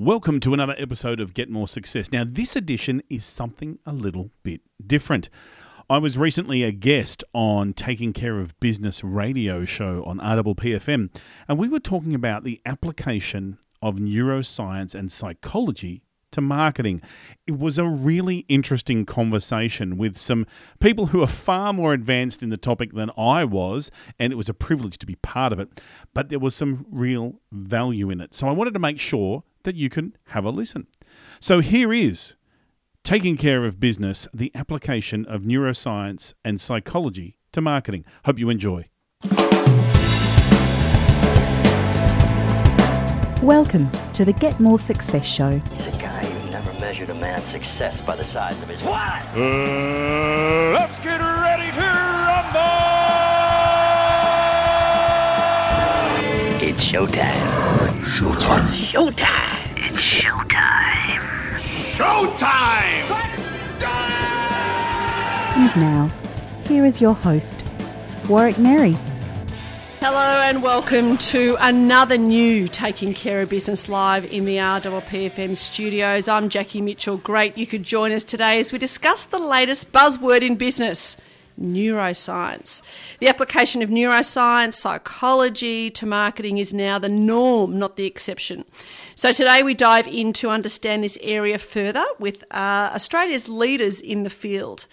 Welcome to another episode of Get More Success. Now, this edition is something a little bit different. I was recently a guest on Taking Care of Business radio show on RPPFM, and we were talking about the application of neuroscience and psychology to marketing. It was a really interesting conversation with some people who are far more advanced in the topic than I was, and it was a privilege to be part of it. But there was some real value in it. So I wanted to make sure that you can have a listen. So here is Taking Care of Business the application of neuroscience and psychology to marketing. Hope you enjoy. Welcome to the Get More Success Show. He's a guy who never measured a man's success by the size of his what? Uh, let's get ready to rumble! It's showtime. Showtime. Showtime. It's showtime. Showtime! And now, here is your host, Warwick Merry. Hello and welcome to another new Taking Care of Business Live in the RPPFM studios. I'm Jackie Mitchell. Great you could join us today as we discuss the latest buzzword in business neuroscience. The application of neuroscience, psychology to marketing is now the norm, not the exception. So today we dive in to understand this area further with uh, Australia's leaders in the field.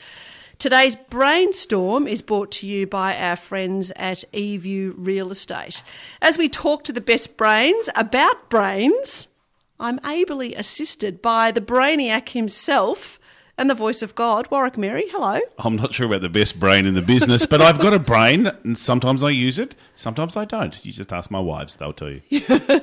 Today's brainstorm is brought to you by our friends at eView Real Estate. As we talk to the best brains about brains, I'm ably assisted by the brainiac himself and the voice of God, Warwick Merry. Hello. I'm not sure about the best brain in the business, but I've got a brain, and sometimes I use it, sometimes I don't. You just ask my wives, they'll tell you.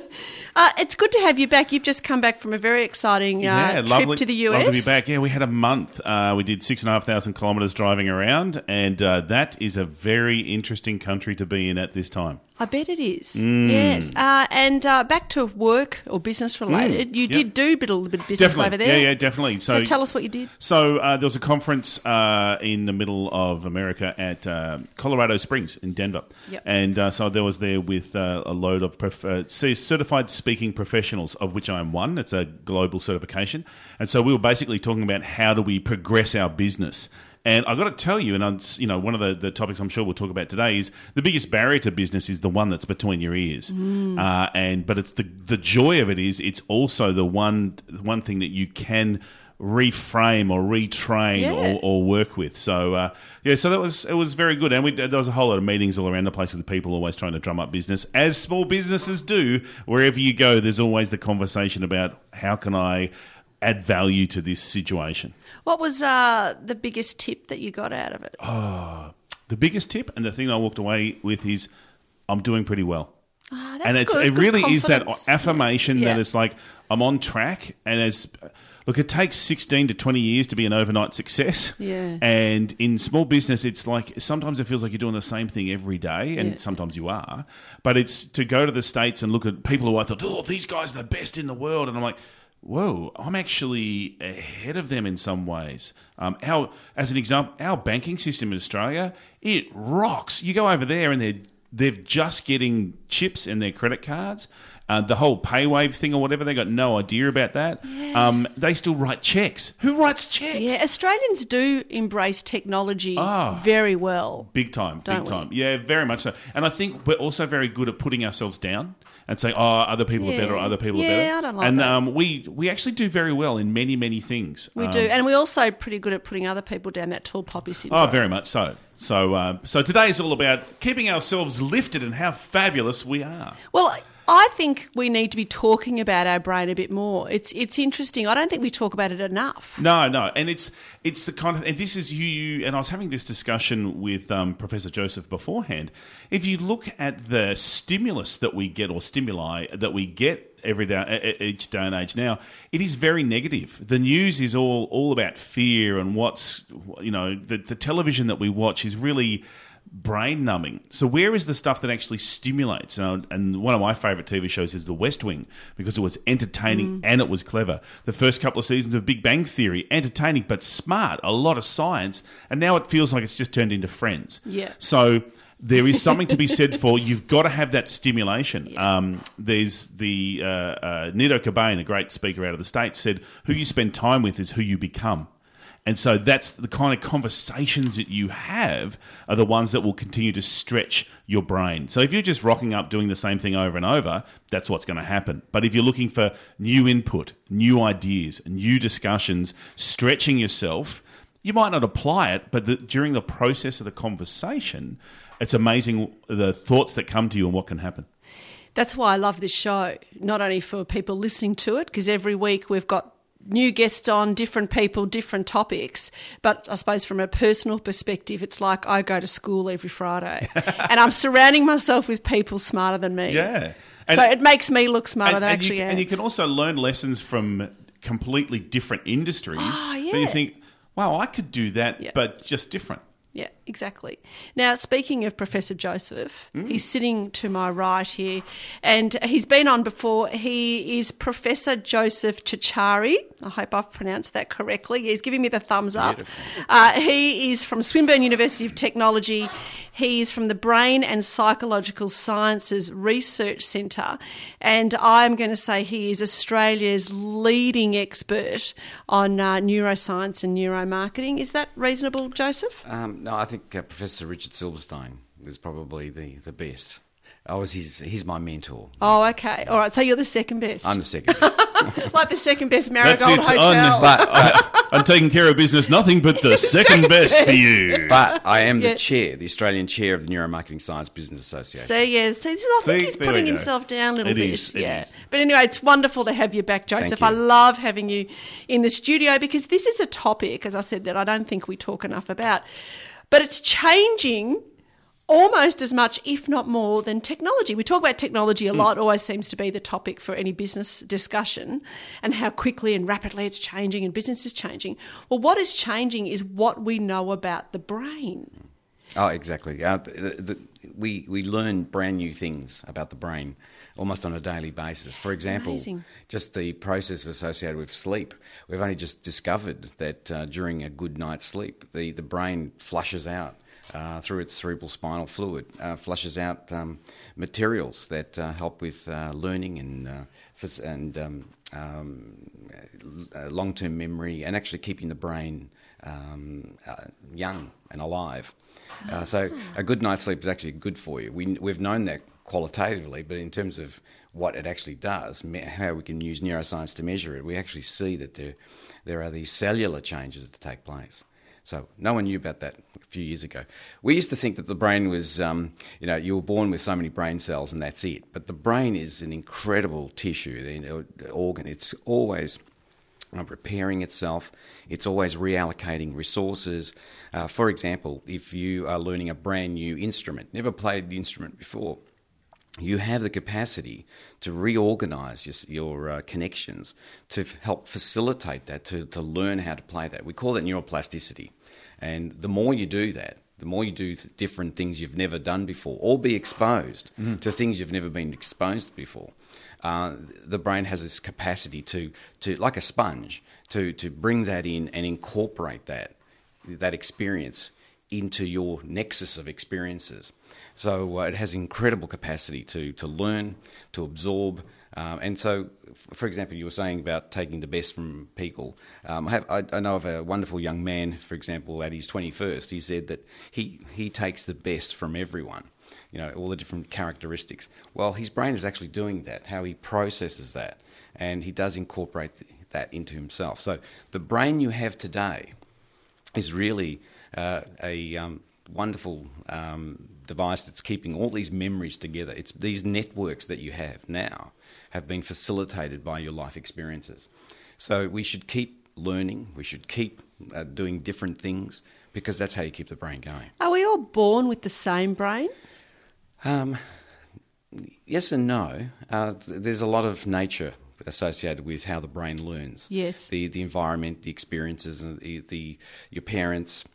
Uh, it's good to have you back. You've just come back from a very exciting uh, trip lovely, to the US. Lovely to be back. Yeah, we had a month. Uh, we did six and a half thousand kilometres driving around, and uh, that is a very interesting country to be in at this time. I bet it is. Mm. Yes. Uh, and uh, back to work or business related, you yep. did do a bit, a little bit of business Mm, Definitely. over there. Yeah, yeah, definitely. So, So, tell us what you did. So uh, there was a conference uh, in the middle of America at uh, Colorado Springs in Denver, Yep. and uh, so there was there with uh, a load of prof- uh, certified speaking professionals, of which I am one. It's a global certification, and so we were basically talking about how do we progress our business. And I've got to tell you, and I'm, you know, one of the, the topics I'm sure we'll talk about today is the biggest barrier to business is the one that's between your ears. Uh, and but it's the the joy of it is it's also the one one thing that you can reframe or retrain Yeah. or, or work with. So uh, yeah, so that was it was very good, and we, there was a whole lot of meetings all around the place with people always trying to drum up business, as small businesses do. Wherever you go, there's always the conversation about how can I add value to this situation. What was uh, the biggest tip that you got out of it? Oh. The biggest tip and the thing I walked away with is I'm doing pretty well. Ah, that's and it's good. it Good really is that affirmation Yeah. that it's like I'm on track and as look it takes 16 to 20 years to be an overnight success Yeah. and in small business it's like sometimes it feels like you're doing the same thing every day and Yeah. sometimes you are but it's to go to the states and look at people who I thought oh these guys are the best in the world and I'm like Whoa, I'm actually ahead of them in some ways. Um, our, as an example, our banking system in Australia, it rocks. You go over there and they're they're just getting chips in their credit cards. Uh, the whole paywave thing or whatever, they got no idea about that. Um, they still write checks. Who writes checks? Yeah, Australians do embrace technology Ah. very well. Big time, big we? time. Yeah, very much so. And I think we're also very good at putting ourselves down and saying, "Oh, other people are better. Yeah. Other people are better." Yeah, better." I don't like and that. Um, we we actually do very well in many many things. We Um, do, and we're also pretty good at putting other people down that tall poppy syndrome. Oh, very much so. So, uh, so today is all about keeping ourselves lifted and how fabulous we are. Well, I think we need to be talking about our brain a bit more. It's it's interesting. I don't think we talk about it enough. No, no, and it's it's the kind of and this is you, you and I was having this discussion with um, Professor Joseph beforehand. If you look at the stimulus that we get or stimuli that we get every day, each day and age now, it is very negative. The news is all all about fear and what's you know the the television that we watch is really brain numbing. So where is the stuff that actually stimulates? And, and one of my favorite TV shows is The West Wing because it was entertaining and it was clever. The first couple of seasons of Big Bang Theory, entertaining but smart, a lot of science, and now it feels like it's just turned into Friends. Yeah. So there is something to be said for you've got to have that stimulation. Um, there's the uh, uh, Nido Qubein, a great speaker out of the States, said, Who you spend time with is who you become. And so that's the kind of conversations that you have are the ones that will continue to stretch your brain. So if you're just rocking up doing the same thing over and over, that's what's going to happen. But if you're looking for new input, new ideas, new discussions, stretching yourself, you might not apply it, but the, during the process of the conversation, it's amazing the thoughts that come to you and what can happen. That's why I love this show, not only for people listening to it, because every week we've got new guests on, different people, different topics. But I suppose from a personal perspective, it's like I go to school every Friday and I'm surrounding myself with people smarter than me. Yeah. so it makes me look smarter and, than I and actually you, am. And you can also learn lessons from completely different industries. Ah, oh, That you think, wow, I could do that, Yeah. but just different. Yeah, exactly. Now, speaking of Professor Joseph, he's sitting to my right here, and he's been on before. He is Professor Joseph Ciorciari. I hope I've pronounced that correctly. He's giving me the thumbs up. Uh, he is from Swinburne University of Technology. He's from the Brain and Psychological Sciences Research Centre, and I'm going to say he is Australia's leading expert on uh, neuroscience and neuromarketing. Is that reasonable, Joseph? Um, no, I think uh, Professor Richard Silberstein was probably the, the best. I was his, he's my mentor. Oh, okay. All right. So you're the second best. I'm the second best. like the second best That's Marigold it. Hotel. On- but, but, I'm taking care of business, nothing but the second best for you. but I am Yeah. the chair, the Australian chair of the Neuromarketing Science Business Association. so yeah, see, this is, I think See, he's putting himself down a little It bit. is, yeah. is. But anyway, it's wonderful to have you back, Joseph. you. I love having you in the studio because this is a topic, as I said, that I don't think we talk enough about. But it's changing almost as much, if not more, than technology. We talk about technology Hmm. a lot, always seems to be the topic for any business discussion, and how quickly and rapidly it's changing and business is changing. Well, what is changing is what we know about the brain. Oh, exactly. Uh, the, the, we, we learn brand new things about the brain almost on a daily basis. For example, Amazing. just the process associated with sleep. We've only just discovered that uh, during a good night's sleep, the, the brain flushes out. Uh, through its cerebral spinal fluid, uh, flushes out um, materials that uh, help with uh, learning and uh, and um, um, uh, long-term memory, and actually keeping the brain um, uh, young and alive. Uh, so a good night's sleep is actually good for you. We, we've known that qualitatively, but in terms of what it actually does, how we can use neuroscience to measure it, we actually see that there, there are these cellular changes that take place. So no one knew about that a few years ago. We used to think that the brain was, um, you know, you were born with so many brain cells and that's it. But the brain is an incredible tissue, the organ. It's always uh, repairing itself. It's always reallocating resources. Uh, for example, if you are learning a brand new instrument, never played the instrument before, you have the capacity to reorganize your, your uh, connections to f- help facilitate that, to, to learn how to play that. We call that neuroplasticity. And the more you do that, the more you do th- different things you've never done before, or be exposed to things you've never been exposed to before, uh, the brain has this capacity to, to, like a sponge, to, to bring that in and incorporate that, that experience into your nexus of experiences. So uh, it has incredible capacity to, to learn, to absorb. Um, and so, for example, you were saying about taking the best from people. Um, I, have, I, I know of a wonderful young man, for example, at his 21st, he said that he, he takes the best from everyone, you know, all the different characteristics. Well, his brain is actually doing that, how he processes that, and he does incorporate th- that into himself. So the brain you have today is really uh, a um, wonderful um, device that's keeping all these memories together. It's these networks that you have now have been facilitated by your life experiences. So we should keep learning. We should keep uh, doing different things because that's how you keep the brain going. Are we all born with the same brain? Um, yes and no. Uh, there's a lot of nature associated with how the brain learns. Yes. The the environment, the experiences, and the, the your parents,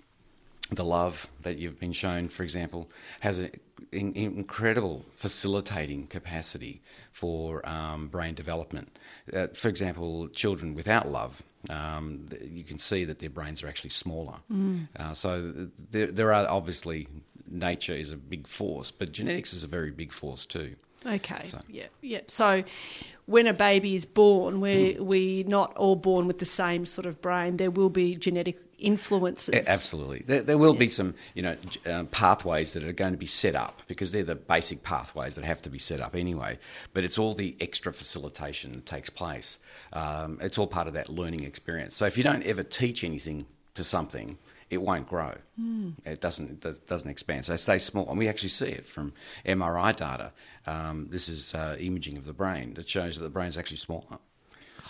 the love that you've been shown, for example, has an in, incredible facilitating capacity for um, brain development. Uh, for example, children without love, um, you can see that their brains are actually smaller. Uh, so there, there are obviously nature is a big force, but genetics is a very big force too. Okay. So- Yeah. Yeah. So when a baby is born, we're Hmm. we not all born with the same sort of brain. There will be genetic influences. Absolutely. There, there will be some, you know, um, pathways that are going to be set up because they're the basic pathways that have to be set up anyway. But it's all the extra facilitation that takes place. Um, it's all part of that learning experience. So if you don't ever teach anything to something, it won't grow. It doesn't it does- doesn't expand. So it stays small, and we actually see it from MRI data. Um, this is uh, imaging of the brain that shows that the brain's actually smaller.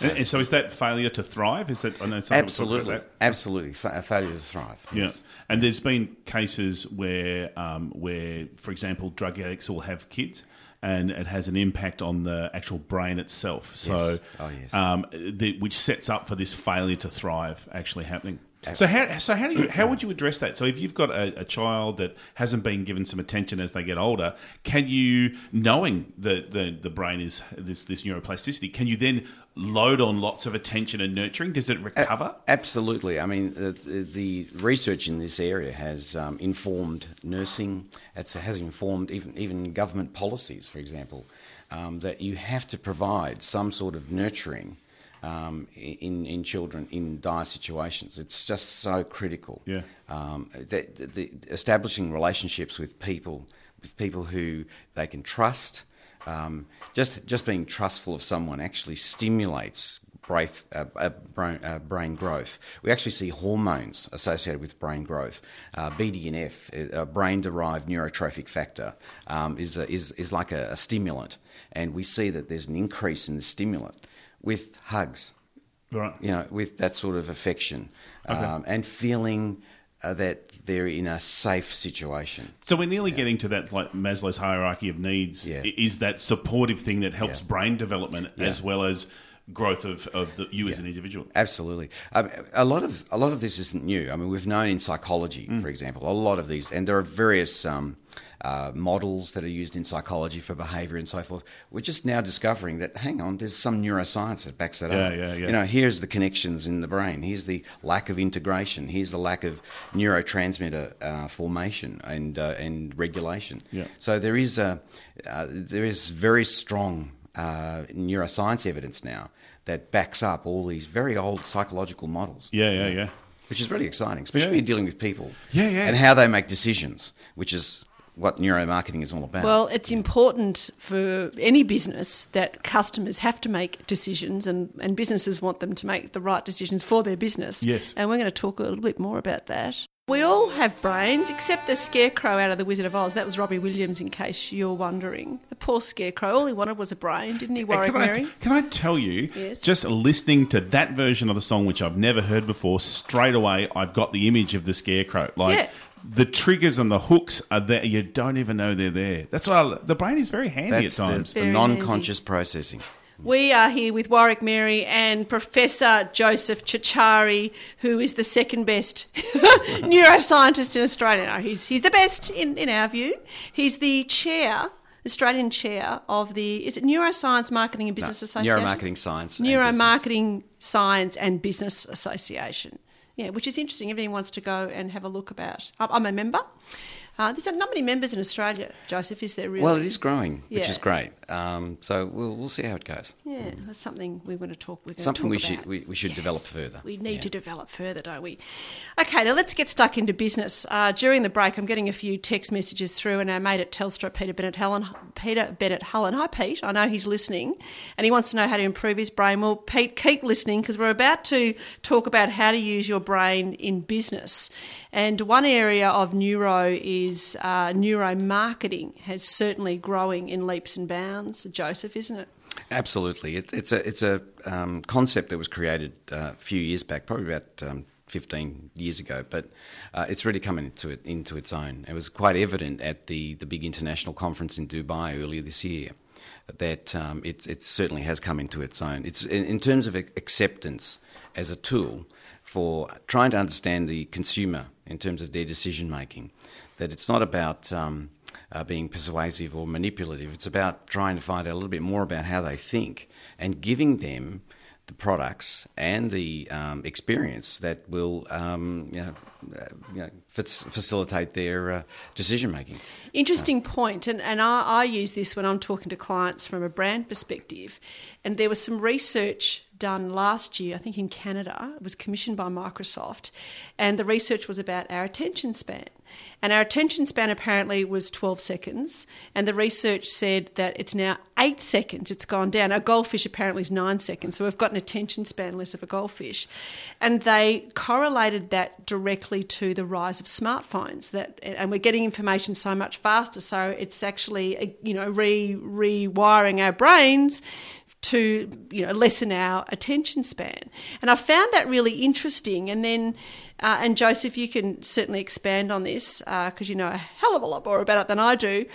And, and so is that failure to thrive? Is that I know some people talk about Absolutely, absolutely, Fa- a failure to thrive. Yeah, Yes. and there's been cases where, um, where, for example, drug addicts will have kids, and it has an impact on the actual brain itself. So, Yes. Oh, yes. um, the, which sets up for this failure to thrive actually happening. So how so how do you how would you address that? So if you've got a, a child that hasn't been given some attention as they get older, can you knowing that the the brain is this this neuroplasticity, can you then load on lots of attention and nurturing? Does it recover? Absolutely. I mean, the, the, the research in this area has um, informed nursing. It has informed even even government policies, for example, um, that you have to provide some sort of nurturing um, in in children in dire situations. It's just so critical. Yeah. Um, the, the, establishing relationships with people, with people who they can trust. Um, just just being trustful of someone actually stimulates brain, uh, uh, brain, uh, brain growth. We actually see hormones associated with brain growth. Uh, BDNF, a brain-derived neurotrophic factor, um, is, a, is is like a, a stimulant, and we see that there's an increase in the stimulant with hugs Right. you know, with that sort of affection um, and feeling uh, that they're in a safe situation. So we're nearly getting to that like Maslow's hierarchy of needs. Yeah. Is that supportive thing that helps Yeah. brain development Yeah. as well as growth of, of the, you as an individual? Absolutely, um, a lot of a lot of this isn't new. I mean, we've known in psychology, for example, a lot of these, and there are various um, uh, models that are used in psychology for behaviour and so forth. We're just now discovering that. Hang on, there's some neuroscience that backs that Yeah, up. yeah, yeah. You know, here's the connections in the brain. Here's the lack of integration. Here's the lack of neurotransmitter uh, formation and uh, and regulation. Yeah. So there is a uh, there is very strong uh, neuroscience evidence now that backs up all these very old psychological models. Yeah, yeah, yeah. Which is really exciting, especially Yeah. when you're dealing with people. Yeah, yeah. And how they make decisions, which is what neuromarketing is all about. Well, it's important for any business that customers have to make decisions and, and businesses want them to make the right decisions for their business. Yes. And we're going to talk a little bit more about that. We all have brains, except the scarecrow out of The Wizard of Oz. That was Robbie Williams, in case you're wondering. The poor scarecrow. All he wanted was a brain, didn't he, Warwick can, Merry? I, can I tell you, Yes. just listening to that version of the song, which I've never heard before, straight away I've got the image of the scarecrow. Like Yeah. the triggers and the hooks are there. You don't even know they're there. That's why I, the brain is very handy That's at times. the, the non-conscious processing. We are here with Warwick Merry and Professor Joseph Ciorciari, who is the second best neuroscientist in Australia. No, he's, he's the best in, in our view. He's the chair, Australian chair of the, is it Neuroscience Marketing and Business Association? Neuromarketing science. and business. Neuromarketing Science and Business Association. Yeah, which is interesting. Everyone wants to go and have a look about. I'm a member. Uh, there's not many members in Australia, Joseph, is there really? Well, it is growing, which is great. Um, so we'll we'll see how it goes. Yeah, that's something we want to talk. We're Something talk we should- we- we should develop further. We need Yeah. to develop further, don't we? Okay, now let's get stuck into business. Uh, during the break, I'm getting a few text messages through, and our mate at Telstra, Peter Bennett Helen, Peter Bennett Helen. Hi, Pete. I know he's listening, and he wants to know how to improve his brain. Well, Pete, keep listening because we're about to talk about how to use your brain in business. And one area of neuro is uh, neuromarketing has certainly growing in leaps and bounds. Joseph, isn't it? Absolutely, it, it's a it's a um, concept that was created uh, a few years back, probably about um, fifteen years ago, but uh, it's really coming into it into its own. It was quite evident at the the big international conference in Dubai earlier this year that um, it it certainly has come into its own. It's in, in terms of acceptance as a tool for trying to understand the consumer in terms of their decision making. That it's not about um, uh, being persuasive or manipulative. It's about trying to find out a little bit more about how they think and giving them the products and the um, experience that will um, you know, you know, facilitate their uh, decision making. Interesting point, and, and I, I use this when I'm talking to clients from a brand perspective. And there was some research done last year, I think in Canada. It was commissioned by Microsoft, and the research was about our attention span. And our attention span apparently was 12 seconds, and the research said that it's now eight seconds. It's gone down. A goldfish apparently is nine seconds, so we've got an attention span less of a goldfish. And they correlated that directly to the rise of smartphones. That and we're getting information so much faster, so it's actually you know re rewiring our brains to you know lessen our attention span. And I found that really interesting. And then, uh, and Joseph, you can certainly expand on this because uh, you know a hell of a lot more about it than I do.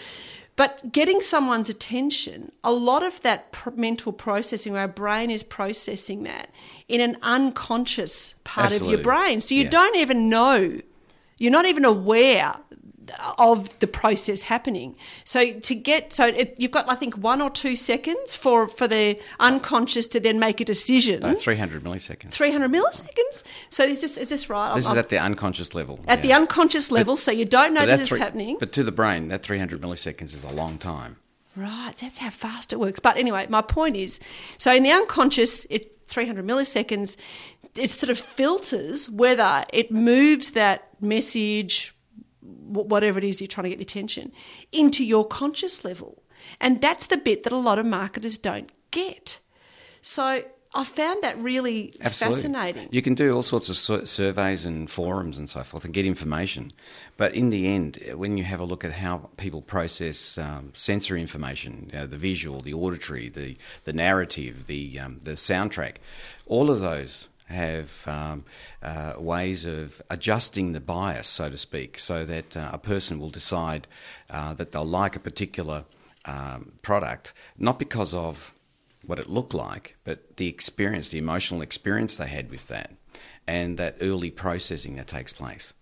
But getting someone's attention, a lot of that pr- mental processing, our brain is processing that in an unconscious part Absolutely. of your brain. So you Yeah. don't even know, you're not even aware of the process happening. So to get so it, you've got I think one or two seconds for for the unconscious to then make a decision. Uh, no, 300 milliseconds. 300 milliseconds. So is this is this right? This I'm- is at the unconscious level. at the unconscious level, so you don't know this is three- happening. But to the brain, that 300 milliseconds is a long time. Right, so that's how fast it works. But anyway, my point is so in the unconscious, it 300 milliseconds, it sort of filters whether it moves that message, whatever it is you're trying to get the attention, into your conscious level. And that's the bit that a lot of marketers don't get. So I found that really Absolutely. fascinating. You can do all sorts of surveys and forums and so forth and get information. But in the end, when you have a look at how people process um, sensory information, you know, the visual, the auditory, the, the narrative, the, um, the soundtrack, all of those have um, uh, ways of adjusting the bias, so to speak, so that uh, a person will decide uh, that they'll like a particular um, product, not because of what it looked like, but the experience, the emotional experience they had with that, and that early processing that takes place.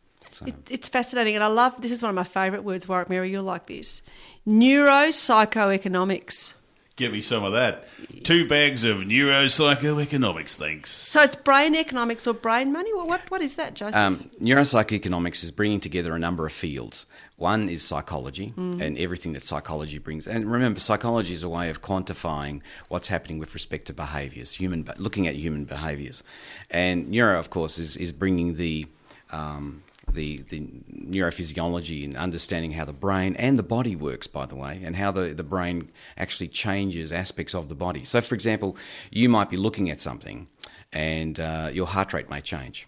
It, it's fascinating, and I love this. Is one of my favourite words, Warwick Merry. You'll like this: neuropsychoeconomics. Give me some of that. Two bags of neuropsychoeconomics, thanks. So it's brain economics or brain money. What what, what is that, Joseph? um, neuropsychoeconomics is bringing together a number of fields. One is psychology and everything that psychology brings. And remember, psychology is a way of quantifying what's happening with respect to behaviours, human, looking at human behaviours. And neuro, of course, is, is bringing the um, the, the neurophysiology and understanding how the brain and the body works, by the way, and how the, the brain actually changes aspects of the body. So, for example, you might be looking at something and uh, your heart rate may change,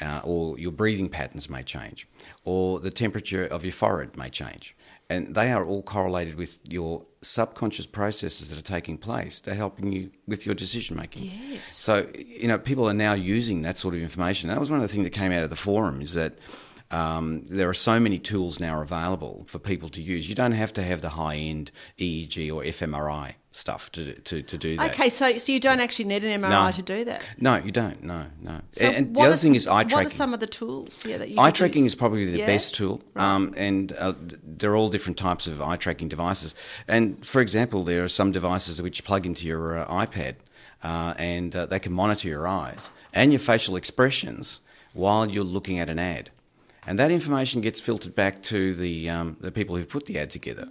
uh, or your breathing patterns may change, or the temperature of your forehead may change. And they are all correlated with your subconscious processes that are taking place. They're helping you with your decision making. Yes. So, you know, people are now using that sort of information. That was one of the things that came out of the forum is that um, there are so many tools now available for people to use. You don't have to have the high end EEG or fMRI stuff to, to, to do that. okay, so so you don't actually need an MRI No. to do that. No, you don't. No, no. So and the other are- thing is eye tracking. What are some of the tools? Yeah, that you Eye tracking use? is probably the Yeah? best tool, Right. um, and uh, they're all different types of eye tracking devices. And for example, there are some devices which plug into your uh, iPad, uh, and uh, they can monitor your eyes and your facial expressions while you're looking at an ad. And that information gets filtered back to the um, the people who've put the ad together,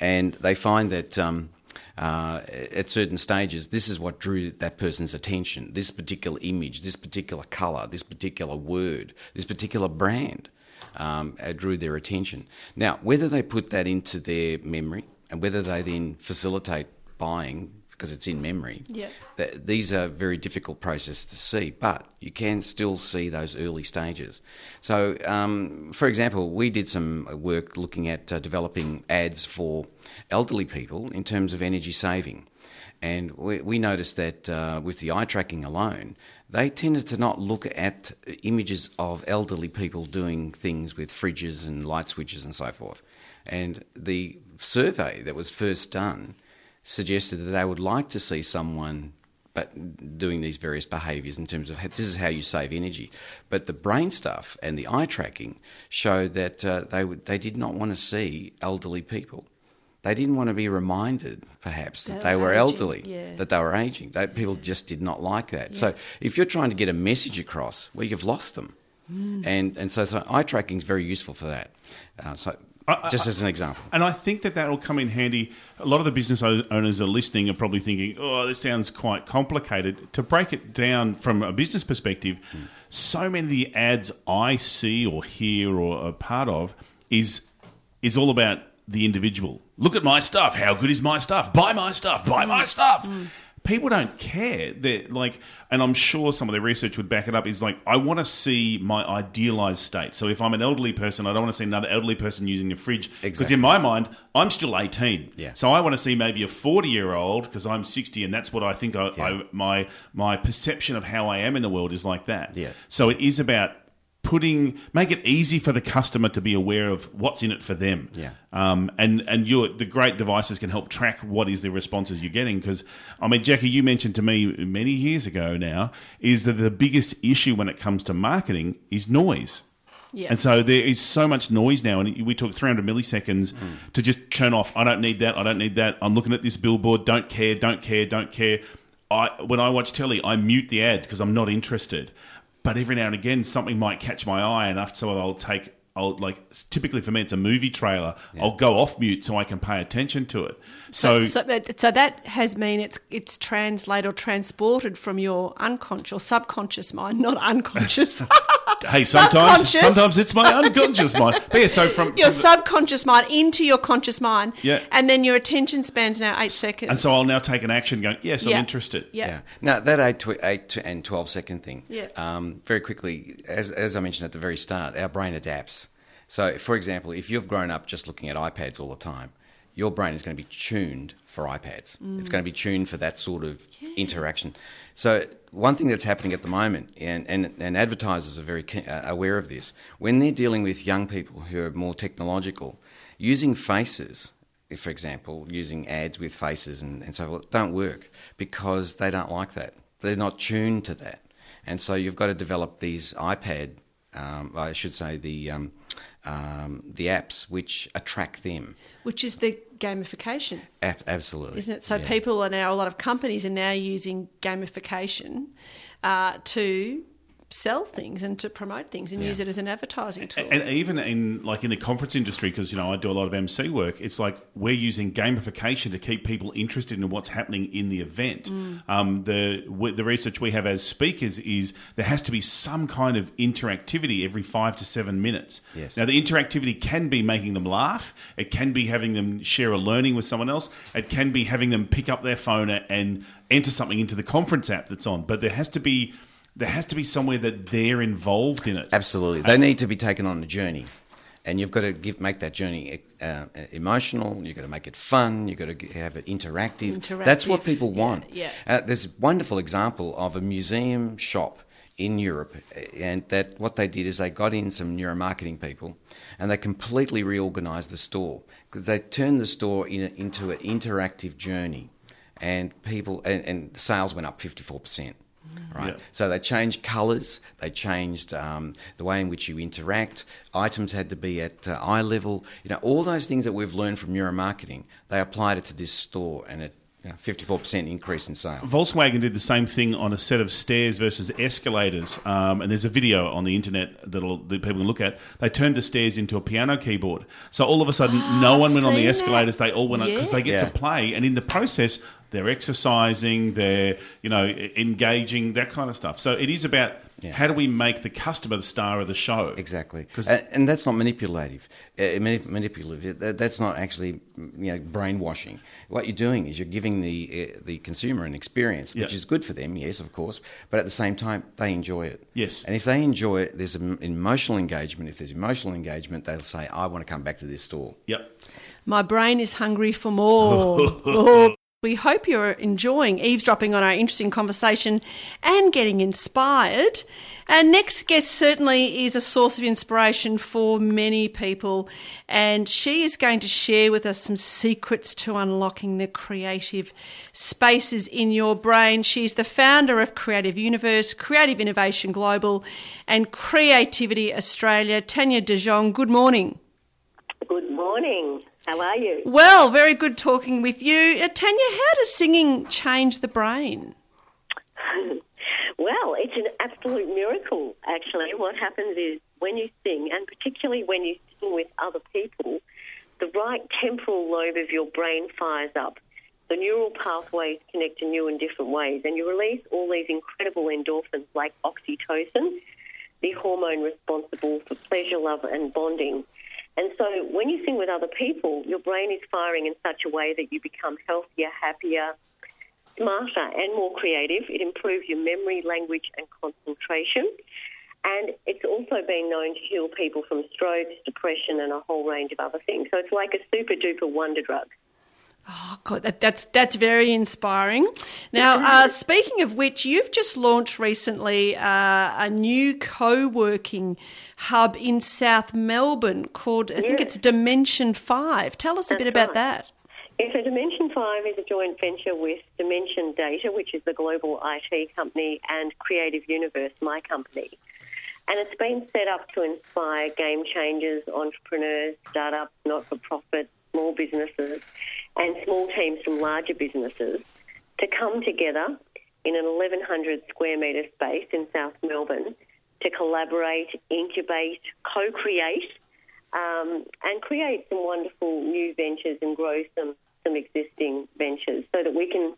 and they find that. Um, uh, at certain stages, this is what drew that person's attention. This particular image, this particular colour, this particular word, this particular brand um, uh, drew their attention. Now, whether they put that into their memory and whether they then facilitate buying because it's in memory, Yeah. th- these are very difficult processes to see, but you can still see those early stages. So, um, for example, we did some work looking at uh, developing ads for elderly people in terms of energy saving. And we, we noticed that uh, with the eye tracking alone, they tended to not look at images of elderly people doing things with fridges and light switches and so forth. And the survey that was first done suggested that they would like to see someone but doing these various behaviours in terms of how, this is how you save energy. But the brain stuff and the eye tracking showed that uh, they would, they did not want to see elderly people. They didn't want to be reminded, perhaps, that They they were aging, elderly, yeah. that they were aging. They, people just did not like that. So if you're trying to get a message across, well, you've lost them. Hmm. And and so, so eye tracking is very useful for that. Uh, so I- just as an example. And I think that that will come in handy. A lot of the business owners are listening are probably thinking, oh, this sounds quite complicated. To break it down from a business perspective, so many of the ads I see or hear or are part of is is all about the individual. Look at my stuff. How good is my stuff? Buy my stuff. Buy my stuff. Mm. People don't care. They're like, and I'm sure some of their research would back it up. Is like, I want to see my idealized state. So if I'm an elderly person, I don't want to see another elderly person using the fridge because Exactly. in my mind, I'm still 18. Yeah. So I want to see maybe a 40 year old because I'm 60, and that's what I think. I, Yeah. I my my perception of how I am in the world is like that. Yeah. So it is about putting make it easy for the customer to be aware of what's in it for them. Yeah. Um, and and your the great devices can help track what is the responses you're getting because I mean Jackie, you mentioned to me many years ago now is that the biggest issue when it comes to marketing is noise. Yeah. And so there is so much noise now, and we took 300 milliseconds to just turn off. I don't need that. I don't need that. I'm looking at this billboard. Don't care. Don't care. Don't care. I when I watch telly, I mute the ads because I'm not interested. But every now and again, something might catch my eye enough, so I'll take. I'll like typically for me, it's a movie trailer. I'll go off mute so I can pay attention to it. So, so, that, so that has mean it's it's translated or transported from your unconscious or subconscious mind, not unconscious. hey, sometimes subconscious. sometimes it's my unconscious mind. But yeah, so from, your from the- subconscious mind into your conscious mind. Yeah. And then your attention span's now eight seconds. and so I'll now take an action, going yes, Yeah. I'm interested. Yeah. Yeah. Now that eight, tw- eight to- and twelve second thing. Yeah. Um, very quickly, as as I mentioned at the very start, our brain adapts. So, for example, if you've grown up just looking at iPads all the time, your brain is going to be tuned for iPads. It's going to be tuned for that sort of interaction. So, one thing that's happening at the moment, and, and, and advertisers are very uh, aware of this, when they're dealing with young people who are more technological, using faces for example, using ads with faces and, and so forth, don't work because they don't like that. They're not tuned to that. And so you've got to develop these iPad, um, I should say, the, um, um, the apps which attract them. Which is the gamification, Ab- absolutely. isn't it? So Yeah. people are now, a lot of companies are now using gamification uh, to sell things and to promote things and Yeah. use it as an advertising tool. And even in like in the conference industry, because you know I do a lot of MC work, it's like we're using gamification to keep people interested in what's happening in the event. Mm. Um, the w- the research we have as speakers is there has to be some kind of interactivity every five to seven minutes. Yes. Now the interactivity can be making them laugh. It can be having them share a learning with someone else. It can be having them pick up their phone and enter something into the conference app that's on. But there has to be there has to be somewhere that they're involved in it. Absolutely. They need to be taken on a journey. And you've got to give, make that journey uh, emotional. You've got to make it fun. You've got to have it interactive. That's what people want. yeah. Uh, there's a wonderful example of a museum shop in Europe, uh, and that what they did is they got in some neuromarketing people, and they completely reorganised the store because they turned the store in, into an interactive journey, and people and, and sales went up fifty four percent. Right. Yeah. So they changed colours, they changed um, the way in which you interact. Items had to be at uh, eye level. You know, all those things that we've learned from neuromarketing, they applied it to this store, and it you know, 54% increase in sales. Volkswagen did the same thing on a set of stairs versus escalators, um, and there's a video on the internet that'll, that people can look at. They turned the stairs into a piano keyboard, so all of a sudden, no one went on the escalators. that. They all went up because they get Yes. to play, and in the process, they're exercising, they're you know engaging, that kind of stuff. So it is about Yeah. how do we make the customer the star of the show? Exactly, 'Cause- and, and that's not manipulative. Uh, manipulative. That, that's not actually you know brainwashing. What you're doing is you're giving the uh, the consumer an experience, which Yeah. is good for them, yes, of course, but at the same time they enjoy it. Yes. and if they enjoy it, there's an emotional engagement. If there's emotional engagement, they'll say, "I want to come back to this store." Yep. My brain is hungry for more. Oh, we hope you're enjoying eavesdropping on our interesting conversation and getting inspired. Our next guest certainly is a source of inspiration for many people, and she is going to share with us some secrets to unlocking the creative spaces in your brain. She's the founder of Creative Universe, Creative Innovation Global, and Creativity Australia. Tania De Jong, good morning. Good morning. How are you? Well, very good talking with you. Uh, Tania, how does singing change the brain? well, it's an absolute miracle, actually. What happens is when you sing, and particularly when you sing with other people, the right temporal lobe of your brain fires up. The neural pathways connect in new and different ways, and you release all these incredible endorphins like oxytocin, the hormone responsible for pleasure, love, and bonding. And so when you sing with other people, your brain is firing in such a way that you become healthier, happier, smarter, and more creative. It improves your memory, language, and concentration. And it's also been known to heal people from strokes, depression, and a whole range of other things. So it's like a super duper wonder drug. Oh God, that, that's that's very inspiring. Now, uh, speaking of which, you've just launched recently uh, a new co-working hub in South Melbourne called I think it's Dimension Five. Tell us a bit about right. that. Yeah, so Dimension 5 is a joint venture with Dimension Data, which is the global IT company, and Creative Universe, my company. And it's been set up to inspire game changers, entrepreneurs, startups, not for profit, small businesses, and small teams from larger businesses to come together in an 1100 square metre space in South Melbourne to collaborate, incubate, co create, um, and create some wonderful new ventures and grow some, some existing ventures so that we can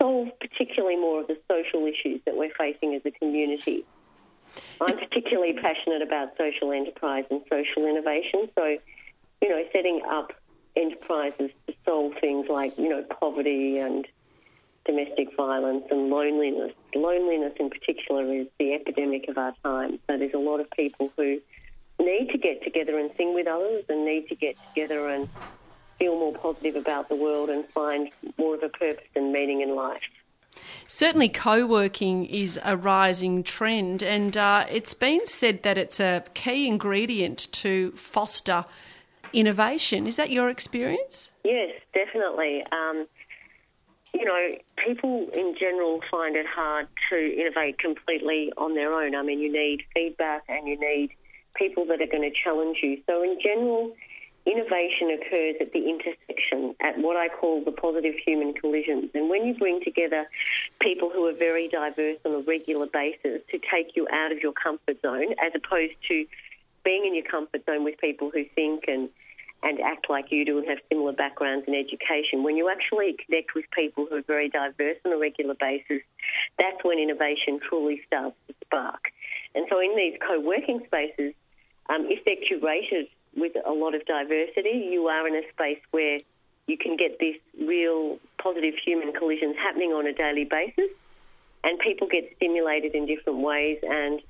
solve particularly more of the social issues that we're facing as a community. I'm particularly passionate about social enterprise and social innovation. So, you know, setting up enterprises to solve things like, you know, poverty and domestic violence and loneliness. Loneliness in particular is the epidemic of our time. So there's a lot of people who need to get together and sing with others and need to get together and feel more positive about the world and find more of a purpose and meaning in life. Certainly, co working is a rising trend, and uh, it's been said that it's a key ingredient to foster innovation. Is that your experience? Yes, definitely. Um, you know, people in general find it hard to innovate completely on their own. I mean, you need feedback and you need people that are going to challenge you. So, in general, innovation occurs at the intersection, at what I call the positive human collisions. And when you bring together people who are very diverse on a regular basis to take you out of your comfort zone, as opposed to being in your comfort zone with people who think and and act like you do and have similar backgrounds in education. When you actually connect with people who are very diverse on a regular basis, that's when innovation truly starts to spark. And so, in these co working spaces, um, if they're curated with a lot of diversity, you are in a space where you can get this real positive human collisions happening on a daily basis, and people get stimulated in different ways, and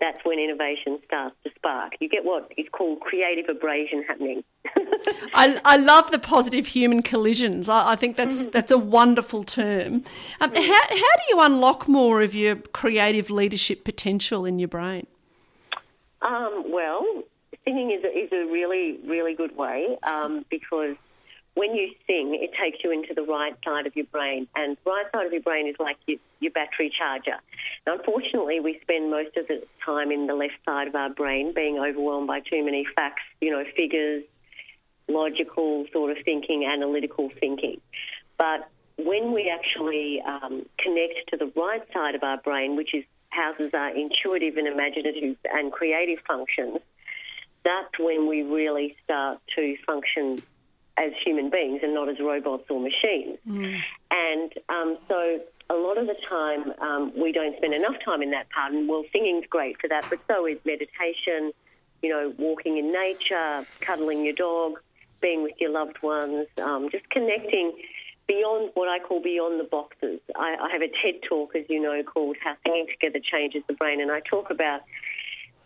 that's when innovation starts to spark. You get what is called creative abrasion happening. I, I love the positive human collisions. I, I think that's that's a wonderful term. Um, how, how do you unlock more of your creative leadership potential in your brain? Um, well, singing is a, is a really, really good way um, because when you sing, it takes you into the right side of your brain, and right side of your brain is like your, your battery charger. Now, unfortunately, we spend most of the time in the left side of our brain being overwhelmed by too many facts, you know, figures, logical sort of thinking, analytical thinking. But when we actually um, connect to the right side of our brain, which is houses our intuitive and imaginative and creative functions, that's when we really start to function as human beings and not as robots or machines. And um, so a lot of the time um, we don't spend enough time in that part. And well, singing's great for that, but so is meditation, you know, walking in nature, cuddling your dog, being with your loved ones, um, just connecting beyond what I call beyond the boxes. I, I have a TED talk, as you know, called How Singing Together Changes the Brain, and I talk about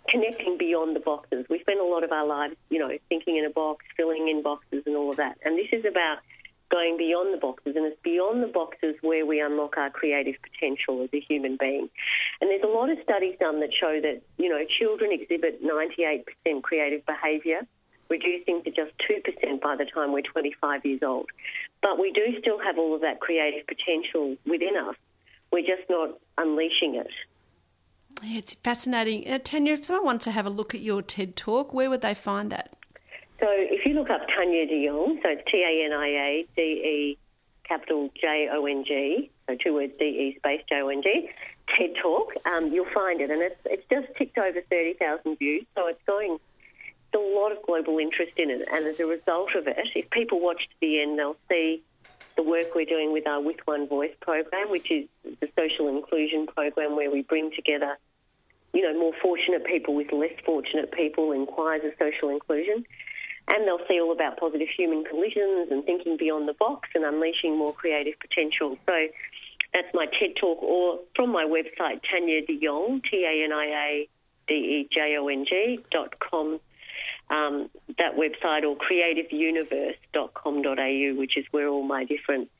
connecting beyond the boxes. We spend a lot of our lives, you know, thinking in a box, filling in boxes, and all of that. And this is about going beyond the boxes, and it's beyond the boxes where we unlock our creative potential as a human being. And there's a lot of studies done that show that, you know, children exhibit 98% creative behaviour, reducing to just 2% by the time we're 25 years old. But we do still have all of that creative potential within us. We're just not unleashing it. It's fascinating. Uh, Tania, if someone wants to have a look at your TED talk, where would they find that? So if you look up Tania De Jong, so it's T A N I A D E capital J O N G, so two words D E space J O N G, TED Talk, um, you'll find it, and it's it's just ticked over thirty thousand views, so it's going. A lot of global interest in it, and as a result of it, if people watch to the end, they'll see the work we're doing with our With One Voice program, which is the social inclusion program where we bring together, you know, more fortunate people with less fortunate people in choirs of social inclusion. And they'll see all about positive human collisions and thinking beyond the box and unleashing more creative potential. So that's my TED Talk, or from my website, Tania De Jong, T A N I A D E J O N G dot com. Um, that website or creativeuniverse.com.au, which is where all my different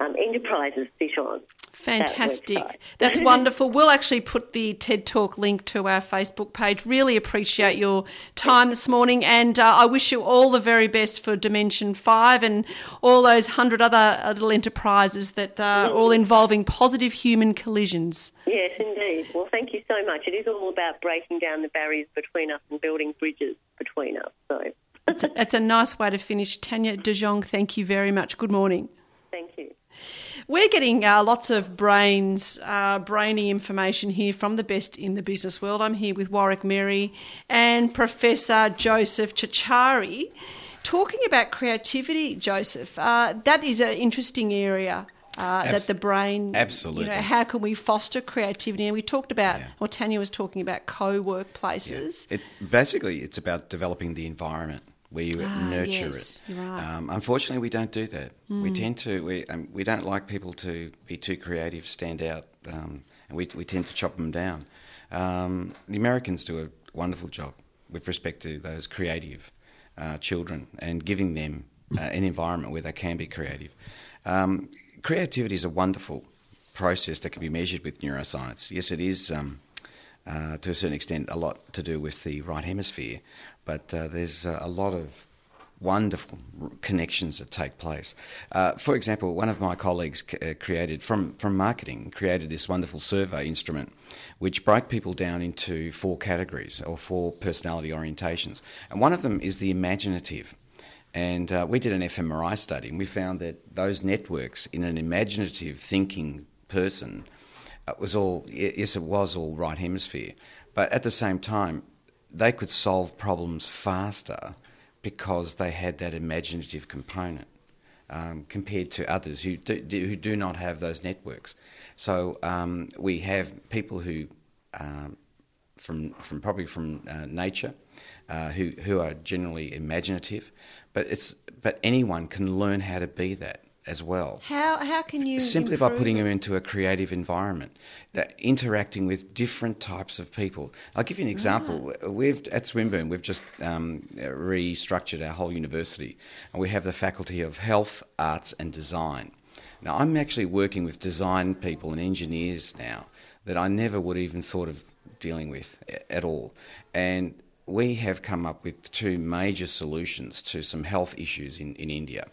um, enterprises sit on. Fantastic. website. That's wonderful. We'll actually put the TED Talk link to our Facebook page. Really appreciate your time this morning, and uh, I wish you all the very best for Dimension 5 and all those hundred other uh, little enterprises that are all involving positive human collisions. Yes, indeed. Well, thank you so much. It is all about breaking down the barriers between us and building bridges between us. So, That's a, that's a nice way to finish. Tania De Jong, thank you very much. Good morning. We're getting uh, lots of brains, uh, brainy information here from the best in the business world. I'm here with Warwick Merry and Professor Joseph Ciorciari talking about creativity, Joseph. Uh, that is an interesting area. Uh, that the brain, absolutely. You know, how can we foster creativity? And we talked about, Yeah. or Tania was talking about co-workplaces. It, basically, it's about developing the environment where you Ah, nurture yes, it. right. Hmm. Um, unfortunately, we don't do that. We tend to we um, we don't like people to be too creative, stand out, um, and we we tend to chop them down. Um, the Americans do a wonderful job with respect to those creative uh, children and giving them uh, an environment where they can be creative. Um, creativity is a wonderful process that can be measured with neuroscience. Yes, it is. Um, uh, to a certain extent, a lot to do with the right hemisphere, but uh, there's uh, a lot of wonderful connections that take place. Uh, for example, one of my colleagues c- uh, created from from marketing created this wonderful survey instrument, which broke people down into four categories or four personality orientations, and one of them is the imaginative. And uh, we did an fMRI study, and we found that those networks in an imaginative thinking person it was all yes, it was all right hemisphere, but at the same time, they could solve problems faster because they had that imaginative component um, compared to others who do, who do not have those networks. So um, we have people who. Um, from, from probably from uh, nature, uh, who who are generally imaginative, but it's but anyone can learn how to be that as well How how can you simply by putting them into a creative environment, that interacting with different types of people. I'll give you an example. Ah. We've at Swinburne, we've just um, restructured our whole university, and we have the Faculty of Health, Arts, and Design. Now, I'm actually working with design people and engineers now that I never would even thought of dealing with at all, and we have come up with two major solutions to some health issues in, in India.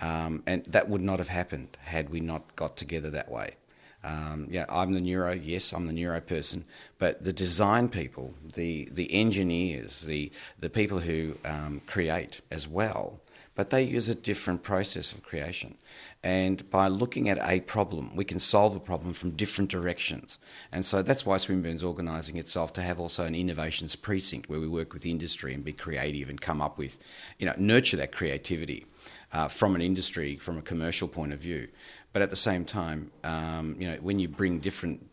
Um, and that would not have happened had we not got together that way. Um, yeah, I'm the neuro. Yes, I'm the neuro person. But the design people, the the engineers, the the people who um, create as well, but they use a different process of creation. And by looking at a problem, we can solve a problem from different directions. And so that's why Swinburne's organising itself to have also an innovations precinct where we work with industry and be creative and come up with, you know, nurture that creativity uh, from an industry, from a commercial point of view. But at the same time, um, you know, when you bring different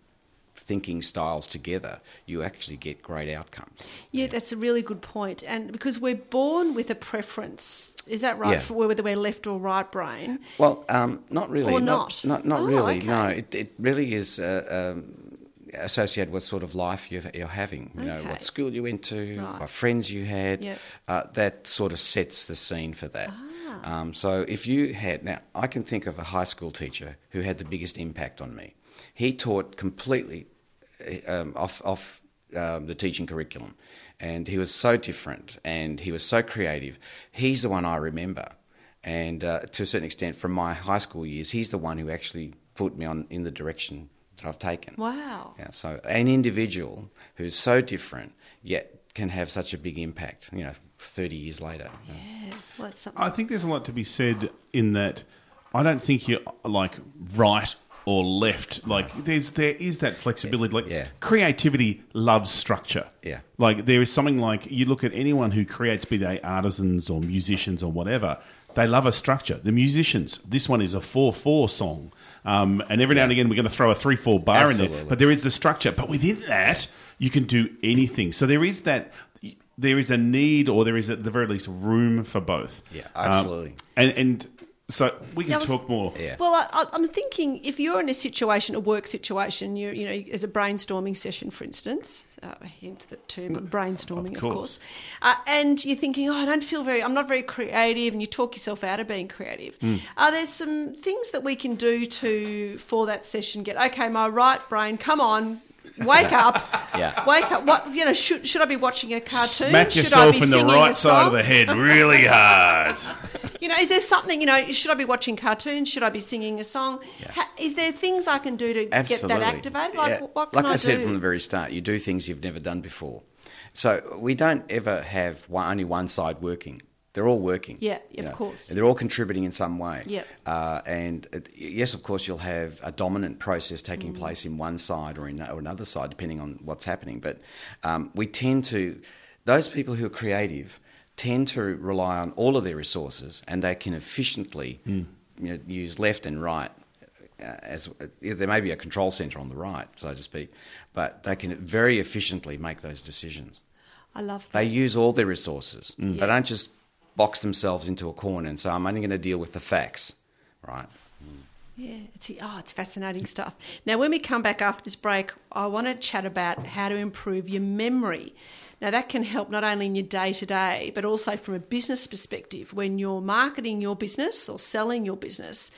thinking styles together, you actually get great outcomes. Yeah, that's a really good point. And because we're born with a preference, is that right? Yeah. For whether we're left or right brain. Well, um, not really. Or not. not? Not, not Oh, really. okay. No, it, it really is uh, um, associated with sort of life you're, you're having. You know, Okay. what school you went to, Right. what friends you had. Yep. Uh, that sort of sets the scene for that. Ah. Um, so if you had now, I can think of a high school teacher who had the biggest impact on me. He taught completely um, off off um, the teaching curriculum, and he was so different, and he was so creative. He's the one I remember, and uh, to a certain extent, from my high school years, he's the one who actually put me on in the direction that I've taken. Wow. Yeah, so an individual who's so different yet can have such a big impact. You know, thirty years later. Well, something. I think there's a lot to be said in that. I don't think you're like right or left. Like there's there is that flexibility. Like Yeah. creativity loves structure. Yeah. Like there is something like you look at anyone who creates, be they artisans or musicians or whatever. They love a structure. The musicians, this one is a four-four song, um, and every now and again we're going to throw a three-four bar in there. Absolutely. But there is the structure. But within that, you can do anything. So there is that. There is a need, or there is at the very least room for both. Yeah, Um, absolutely. and and so we can Yeah, was- talk more. Yeah. Well, I, I- I'm thinking if you're in a situation, a work situation, you you know, as a brainstorming session, for instance, uh, hence the term brainstorming, of course. course, uh, and you're thinking, oh, I don't feel very, I'm not very creative, and you talk yourself out of being creative. Are there some things that we can do to for that session? Get okay, my right brain, come on. Wake up! Yeah. Wake up! What you know? Should should I be watching a cartoon? Smack should I yourself be in the right side of the head really hard. You know, is there something, you know, should I be watching cartoons? Should I be singing a song? Ha- is there things I can do to Absolutely. get that activated? Like, Yeah. what can like I, I, said from the very start, you do things you've never done before. So we don't ever have one, only one side working. They're all working. Yeah, you of know. course. They're all contributing in some way. Yep. Uh, and it, yes, of course, you'll have a dominant process taking Mm. place in one side or in or another side, depending on what's happening. But um, we tend to, those people who are creative tend to rely on all of their resources, and they can efficiently Mm. you know, use left and right uh, as there may be a control center on the right, so to speak, but they can very efficiently make those decisions. I love that. They use all their resources. They don't just box themselves into a corner and say, "I'm only going to deal with the facts." Right? Yeah, it's, oh, it's fascinating stuff. Now, when we come back after this break, I want to chat about how to improve your memory. Now, that can help not only in your day to day, but also from a business perspective. When you're marketing your business or selling your business,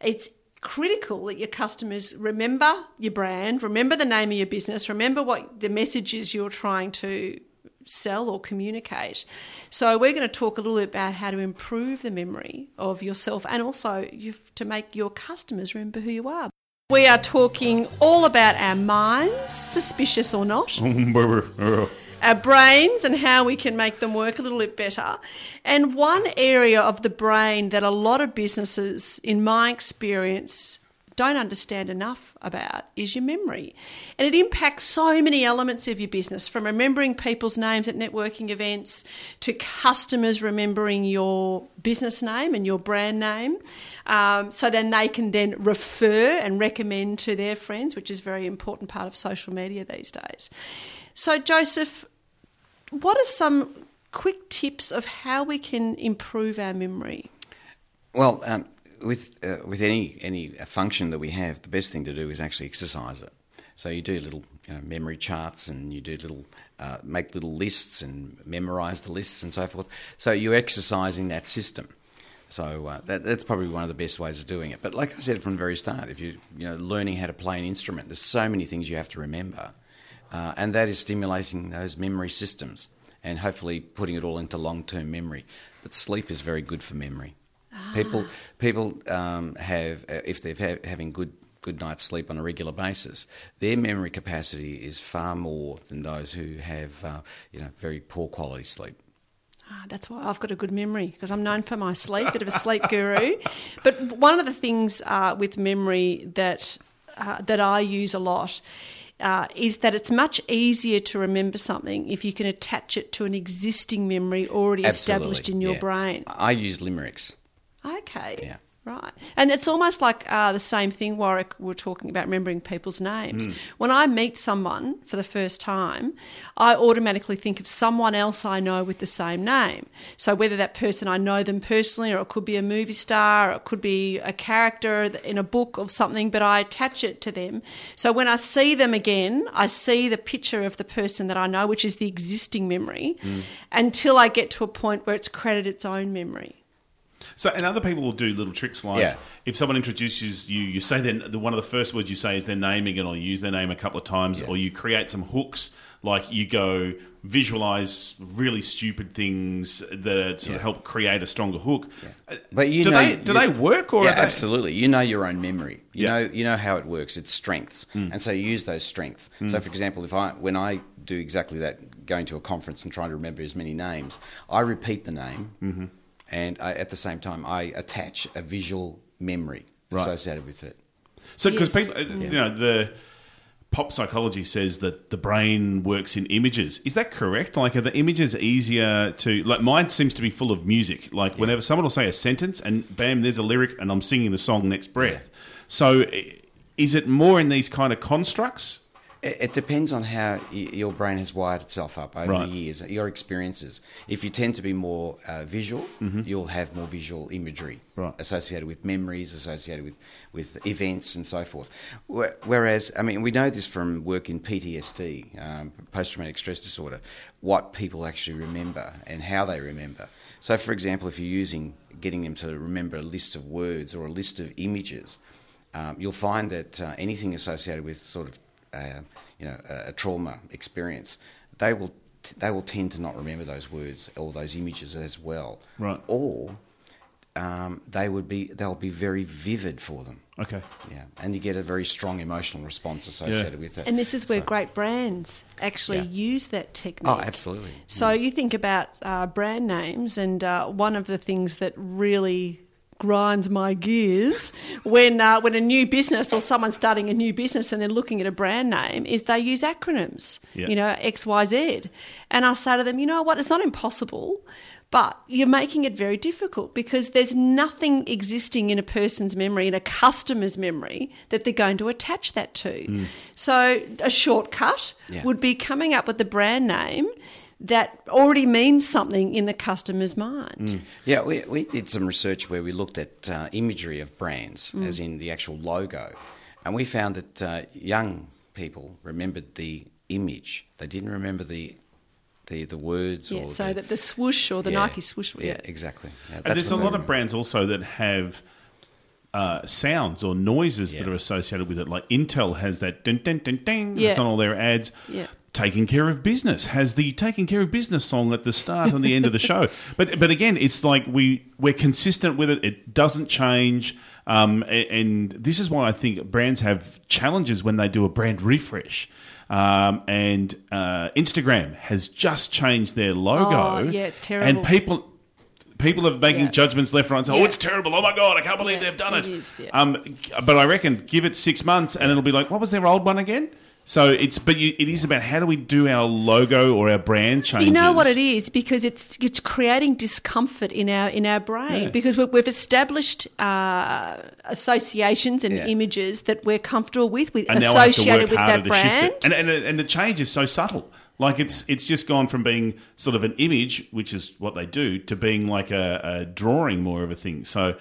it's critical that your customers remember your brand, remember the name of your business, remember what the messages you're trying to sell or communicate. So we're going to talk a little bit about how to improve the memory of yourself and also to make your customers remember who you are. We are talking all about our minds, suspicious or not, our brains and how we can make them work a little bit better. And one area of the brain that a lot of businesses, in my experience, don't understand enough about is your memory. And it impacts so many elements of your business from remembering people's names at networking events to customers remembering your business name and your brand name. Um, so then they can then refer and recommend to their friends, which is a very important part of social media these days. So, Joseph, what are some quick tips of how we can improve our memory? Well, um, with uh, with any any function that we have, the best thing to do is actually exercise it. So you do little you know, memory charts, and you do little uh, make little lists and memorize the lists and so forth. So you're exercising that system. So uh, that, that's probably one of the best ways of doing it. But like I said from the very start, if you you know learning how to play an instrument, there's so many things you have to remember, uh, and that is stimulating those memory systems and hopefully putting it all into long-term memory. But sleep is very good for memory. People people um, have uh, if they're ha- having good good night's sleep on a regular basis, their memory capacity is far more than those who have uh, you know very poor quality sleep. Ah, that's why I've got a good memory because I'm known for my sleep, bit of a sleep guru. But one of the things uh, with memory that uh, that I use a lot uh, is that it's much easier to remember something if you can attach it to an existing memory already established in your yeah. brain. I use limericks. Okay. Yeah. Right. And it's almost like uh, the same thing, Warwick, we're talking about remembering people's names. When I meet someone for the first time, I automatically think of someone else I know with the same name. So whether that person I know them personally, or it could be a movie star, or it could be a character in a book or something, but I attach it to them. So when I see them again, I see the picture of the person that I know, which is the existing memory, until I get to a point where it's credited its own memory. So, and other people will do little tricks like Yeah. if someone introduces you, you say then the one of the first words you say is their name again, or you use their name a couple of times, Yeah. or you create some hooks like you go visualize really stupid things that sort Yeah. of help create a stronger hook. But you do know, they do they work or yeah, they, absolutely. You know your own memory. You Yeah. know you know how it works. It's strengths, hmm. and so you use those strengths. Hmm. So, for example, if I when I do exactly that, going to a conference and trying to remember as many names, I repeat the name, mm-hmm. And I, at the same time I attach a visual memory Right. associated with it. So, because Yes. people, uh, you know, the pop psychology says that the brain works in images. Is that correct? Like, are the images easier to like? Mine seems to be full of music. Like, whenever someone will say a sentence, and bam, there's a lyric, and I'm singing the song next breath. So, is it more in these kind of constructs? It, it depends on how y- your brain has wired itself up over Right. the years, your experiences. If you tend to be more uh, visual, you'll have more visual imagery Mm-hmm. Right. associated with memories, associated with, with events, and so forth. Whereas, I mean, we know this from work in PTSD, um, post traumatic stress disorder, what people actually remember and how they remember. So, for example, if you're using getting them to remember a list of words or a list of images, um, you'll find that uh, anything associated with sort of uh, you know a, a trauma experience, they will they will tend to not remember those words or those images as well. Right. Or um, they would be they'll be very vivid for them. Okay. Yeah, and you get a very strong emotional response associated with it. And this is where So- great brands actually Yeah. use that technique. Oh, absolutely. So you think about uh, brand names, and uh, one of the things that really grinds my gears when uh, when a new business or someone's starting a new business and they're looking at a brand name is they use acronyms. Yeah. You know, X, Y, Z, and I say to them, you know what? It's not impossible. But you're making it very difficult because there's nothing existing in a person's memory, in a customer's memory, that they're going to attach that to. So a shortcut Yeah. would be coming up with the brand name that already means something in the customer's mind. Yeah, we, we did some research where we looked at uh, imagery of brands, Mm. as in the actual logo, and we found that uh, young people remembered the image. They didn't remember the the, the words Yeah, or so the, that the swoosh or the yeah, Nike swoosh. Yeah, exactly. Yeah, And there's a what they lot of brands also that have uh, sounds or noises that are associated with it. Like Intel has that ding ding ding ding. Yeah. That's on all their ads. Yeah. Taking care of business has the taking care of business song at the start and the end of the show. But but again, it's like we we're consistent with it. It doesn't change. Um, and this is why I think brands have challenges when they do a brand refresh. Um, and uh, Instagram has just changed their logo. Oh, yeah, it's terrible. And people people are making Yeah. judgments left, right, and say, "Oh, it's terrible! Oh my god, I can't believe Yeah, they've done it." it is, yeah. Um, but I reckon give it six months, and it'll be like, "What was their old one again?" So it's, but you, it is about how do we do our logo or our brand changes? You know what it is because it's it's creating discomfort in our in our brain Yeah. because we we've established uh, associations and Yeah. images that we're comfortable with, with And now I have to associated with that brand. and, and and the change is so subtle. Like it's it's just gone from being sort of an image, which is what they do, to being like a, a drawing more of a thing. So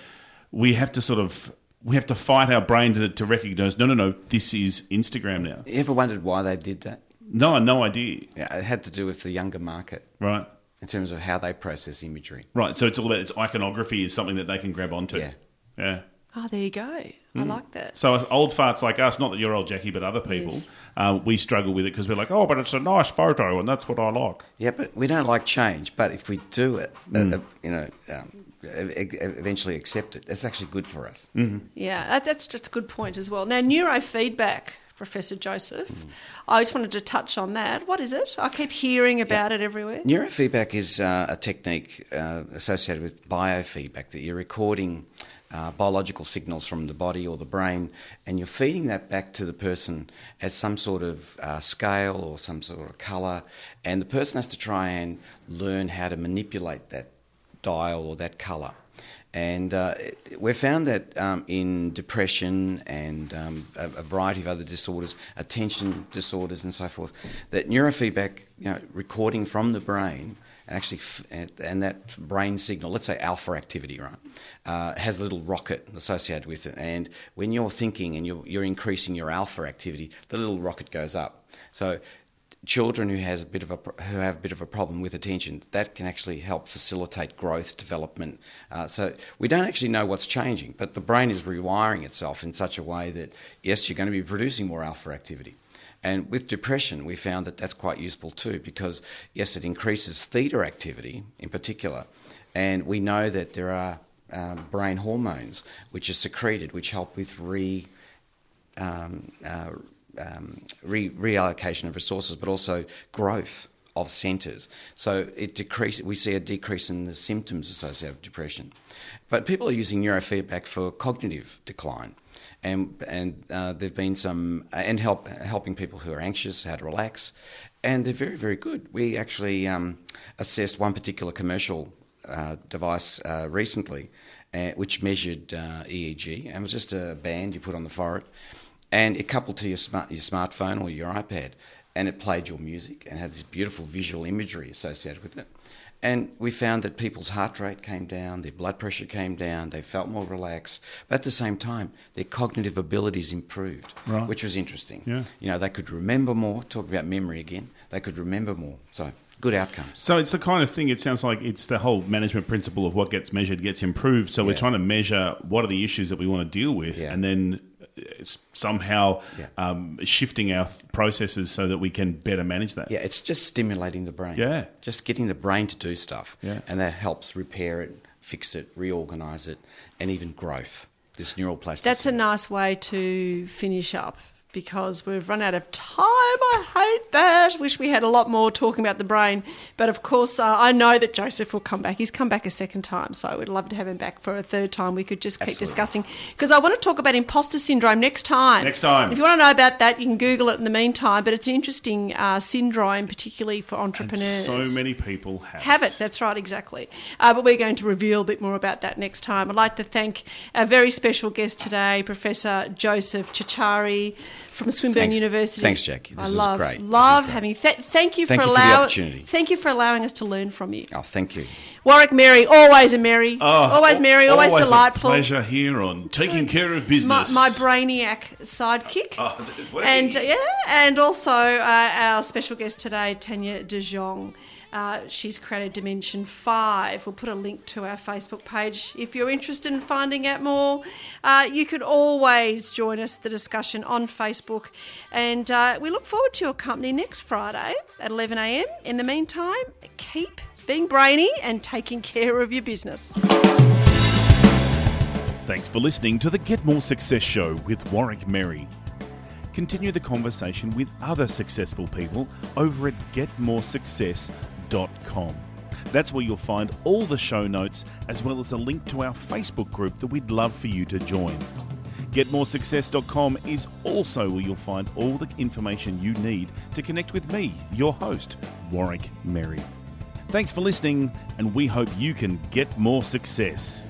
we have to sort of we have to fight our brain to, to recognize. No, no, no. This is Instagram now. You ever wondered why they did that? No, no idea. Yeah, it had to do with the younger market Right. in terms of how they process imagery. Right. So it's all about its iconography is something that they can grab onto. Yeah. Yeah. oh, there you go. I like that. So as old farts like us, not that you're old Jackie, but other people, Yes. uh, we struggle with it because we're like, oh, but it's a nice photo and that's what I like. Yeah, but we don't like change. But if we do it, Mm. uh, uh, you know, um, eventually accept it, it's actually good for us. Mm. Yeah, that, that's just a good point as well. Now, neurofeedback, Professor Joseph, Mm. I just wanted to touch on that. What is it? I keep hearing about it everywhere. Neurofeedback is uh, a technique uh, associated with biofeedback that you're recording uh, biological signals from the body or the brain, and you're feeding that back to the person as some sort of uh, scale or some sort of colour, and the person has to try and learn how to manipulate that dial or that colour. And uh, we've found that um, in depression and um, a, a variety of other disorders, attention disorders and so forth, that neurofeedback, you know, recording from the brain and actually, f- and, and that brain signal, let's say alpha activity, right, uh, has a little rocket associated with it. And when you're thinking and you're, you're increasing your alpha activity, the little rocket goes up. So children who has a bit of a who have a bit of a problem with attention, that can actually help facilitate growth, development. Uh, so we don't actually know what's changing, but the brain is rewiring itself in such a way that yes, you're going to be producing more alpha activity. And with depression, we found that that's quite useful too, because yes, it increases theta activity in particular, and we know that there are um, brain hormones which are secreted, which help with re um, uh, um, re- reallocation of resources, but also growth of centres. So it decrease, we see a decrease in the symptoms associated with depression. But people are using neurofeedback for cognitive decline. And, and uh, there've been some, and help, helping people who are anxious how to relax. And they're very, very good. We actually um, assessed one particular commercial uh, device uh, recently, uh, which measured uh, EEG, and was just a band you put on the forehead and it coupled to your smart your smartphone or your iPad, and it played your music and had this beautiful visual imagery associated with it. And we found that people's heart rate came down, their blood pressure came down, they felt more relaxed, but at the same time, their cognitive abilities improved, Right. which was interesting. Yeah. You know, they could remember more, talk about memory again, they could remember more. So, good outcomes. So it's the kind of thing. It sounds like it's the whole management principle of what gets measured gets improved. So we're trying to measure what are the issues that we want to deal with, Yeah. and then it's somehow Yeah. um, shifting our th- processes so that we can better manage that. Yeah, it's just stimulating the brain. Yeah. Just getting the brain to do stuff. Yeah. And that helps repair it, fix it, reorganize it, and even growth. This neural plasticity. That's a nice way to finish up because we've run out of time. I hate that. Wish we had a lot more talking about the brain. But of course, uh, I know that Joseph will come back. He's come back a second time, so I would love to have him back for a third time. We could just keep Absolutely. discussing because I want to talk about imposter syndrome next time. Next time. If you want to know about that, you can Google it in the meantime. But it's an interesting uh, syndrome, particularly for And entrepreneurs so many people have, have it. That's right, exactly. Uh, but we're going to reveal a bit more about that next time. I'd like to thank our very special guest today, Professor Joseph Ciorciari from Swinburne Thanks. University. Thanks, Jackie. This I is love, great. Love great. having. Th- thank you Thank for you for the allowing. opportunity. Thank you for allowing us to learn from you, Oh, thank you. Warwick Merry. Always a Merry. Oh, always Merry. Always, a delightful. pleasure here on taking care of business. my brainiac sidekick. Oh. And uh, yeah, and also uh, our special guest today, Tania De Jong. Uh, she's created Dimension 5. We'll put a link to our Facebook page if you're interested in finding out more. Uh, you could always join us the discussion on Facebook. And uh, we look forward to your company next Friday at 11am. In the meantime, keep being brainy and taking care of your business. Thanks for listening to the Get More Success Show with Warwick Merry. Continue the conversation with other successful people over at getmoresuccess.com. That's where you'll find all the show notes as well as a link to our Facebook group that we'd love for you to join. GetMoreSuccess.com is also where you'll find all the information you need to connect with me, your host, Warwick Merry. Thanks for listening, and we hope you can get more success.